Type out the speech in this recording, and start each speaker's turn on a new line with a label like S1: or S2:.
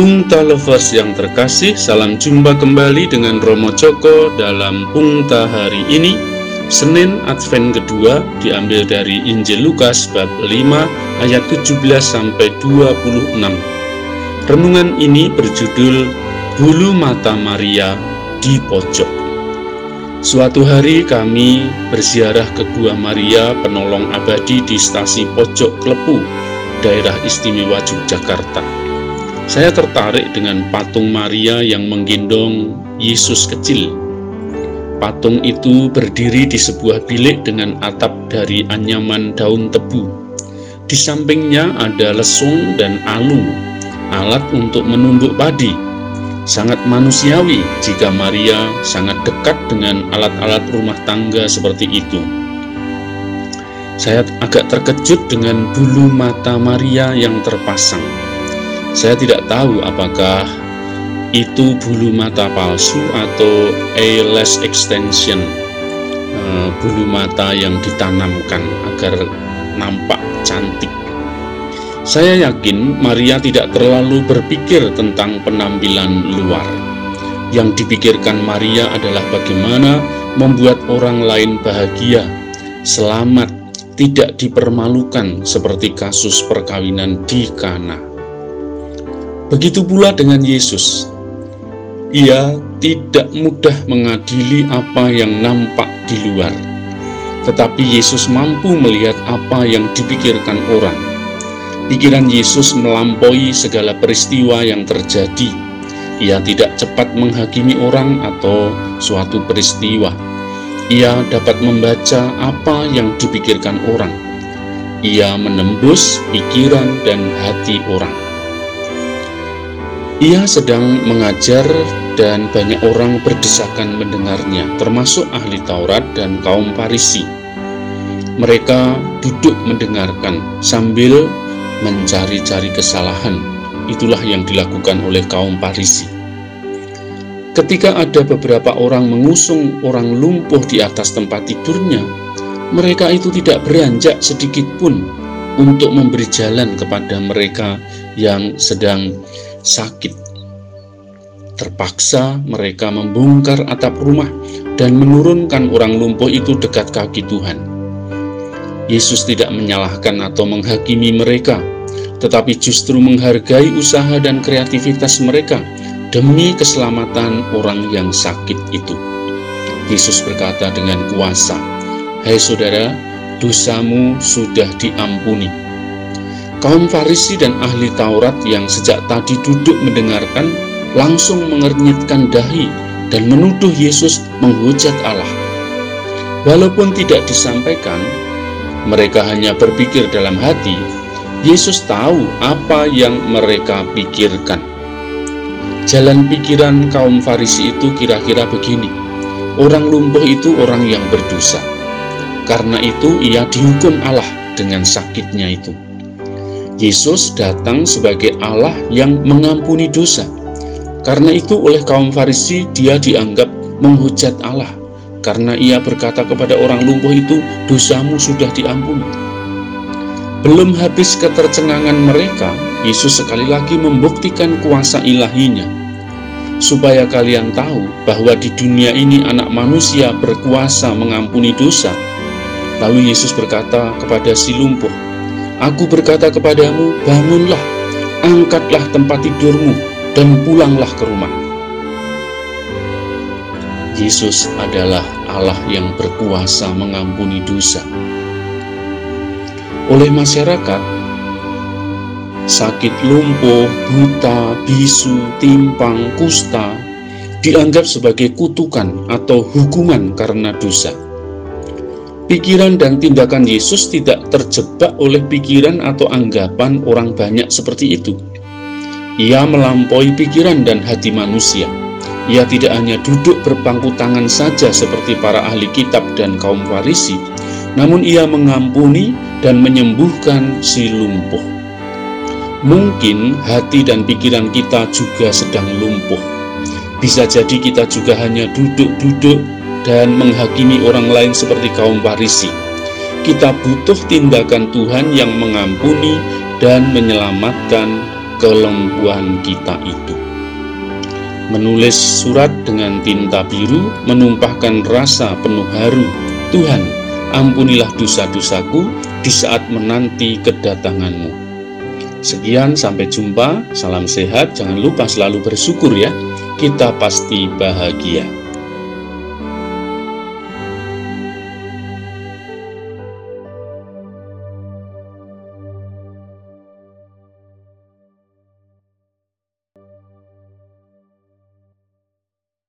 S1: Pungta Lovers yang terkasih, salam jumpa kembali dengan Romo Joko dalam Pungta hari ini. Senin Advent kedua diambil dari Injil Lukas bab 5 ayat 17 sampai 26. Renungan ini berjudul Bulu Mata Maria di Pojok. Suatu hari kami berziarah ke Gua Maria Penolong Abadi di stasi Pojok Klepu, daerah istimewa Yogyakarta. Saya tertarik dengan patung Maria yang menggendong Yesus kecil. Patung itu berdiri di sebuah bilik dengan atap dari anyaman daun tebu. Di sampingnya ada lesung dan alung, alat untuk menumbuk padi. Sangat manusiawi jika Maria sangat dekat dengan alat-alat rumah tangga seperti itu. Saya agak terkejut dengan bulu mata Maria yang terpasang saya tidak tahu apakah itu bulu mata palsu atau eyelash extension, eh, bulu mata yang ditanamkan agar nampak cantik. Saya yakin Maria tidak terlalu berpikir tentang penampilan luar. Yang dipikirkan Maria adalah bagaimana membuat orang lain bahagia, selamat, tidak dipermalukan seperti kasus perkawinan di Kana. Begitu pula dengan Yesus. Ia tidak mudah mengadili apa yang nampak di luar, tetapi Yesus mampu melihat apa yang dipikirkan orang. Pikiran Yesus melampaui segala peristiwa yang terjadi. Ia tidak cepat menghakimi orang atau suatu peristiwa. Ia dapat membaca apa yang dipikirkan orang. Ia menembus pikiran dan hati orang. Ia sedang mengajar dan banyak orang berdesakan mendengarnya, termasuk ahli Taurat dan kaum Farisi. Mereka duduk mendengarkan sambil mencari-cari kesalahan. Itulah yang dilakukan oleh kaum Farisi. Ketika ada beberapa orang mengusung orang lumpuh di atas tempat tidurnya, mereka itu tidak beranjak sedikit pun untuk memberi jalan kepada mereka yang sedang sakit. Terpaksa mereka membongkar atap rumah dan menurunkan orang lumpuh itu dekat kaki Tuhan. Yesus tidak menyalahkan atau menghakimi mereka, tetapi justru menghargai usaha dan kreativitas mereka demi keselamatan orang yang sakit itu. Yesus berkata dengan kuasa, "Hai saudara, dosamu sudah diampuni." Kaum Farisi dan ahli Taurat yang sejak tadi duduk mendengarkan langsung mengernyitkan dahi dan menuduh Yesus menghujat Allah. Walaupun tidak disampaikan, mereka hanya berpikir dalam hati, Yesus tahu apa yang mereka pikirkan. Jalan pikiran kaum Farisi itu kira-kira begini: orang lumpuh itu orang yang berdosa, karena itu ia dihukum Allah dengan sakitnya itu. Yesus datang sebagai Allah yang mengampuni dosa. Karena itu oleh kaum Farisi dia dianggap menghujat Allah karena ia berkata kepada orang lumpuh itu, dosamu sudah diampuni. Belum habis ketercengangan mereka, Yesus sekali lagi membuktikan kuasa ilahinya. Supaya kalian tahu bahwa di dunia ini anak manusia berkuasa mengampuni dosa. Lalu Yesus berkata kepada si lumpuh, Aku berkata kepadamu, bangunlah, angkatlah tempat tidurmu, dan pulanglah ke rumah. Yesus adalah Allah yang berkuasa mengampuni dosa. Oleh masyarakat, sakit lumpuh, buta, bisu, timpang, kusta dianggap sebagai kutukan atau hukuman karena dosa. Pikiran dan tindakan Yesus tidak terjebak oleh pikiran atau anggapan orang banyak seperti itu. Ia melampaui pikiran dan hati manusia. Ia tidak hanya duduk berpangku tangan saja seperti para ahli kitab dan kaum Farisi, namun ia mengampuni dan menyembuhkan si lumpuh. Mungkin hati dan pikiran kita juga sedang lumpuh. Bisa jadi kita juga hanya duduk-duduk dan menghakimi orang lain seperti kaum Farisi. Kita butuh tindakan Tuhan yang mengampuni dan menyelamatkan kelembuan kita itu. Menulis surat dengan tinta biru menumpahkan rasa penuh haru. Tuhan, ampunilah dosa-dosaku di saat menanti kedatanganmu. Sekian, sampai jumpa. Salam sehat. Jangan lupa selalu bersyukur ya. Kita pasti bahagia.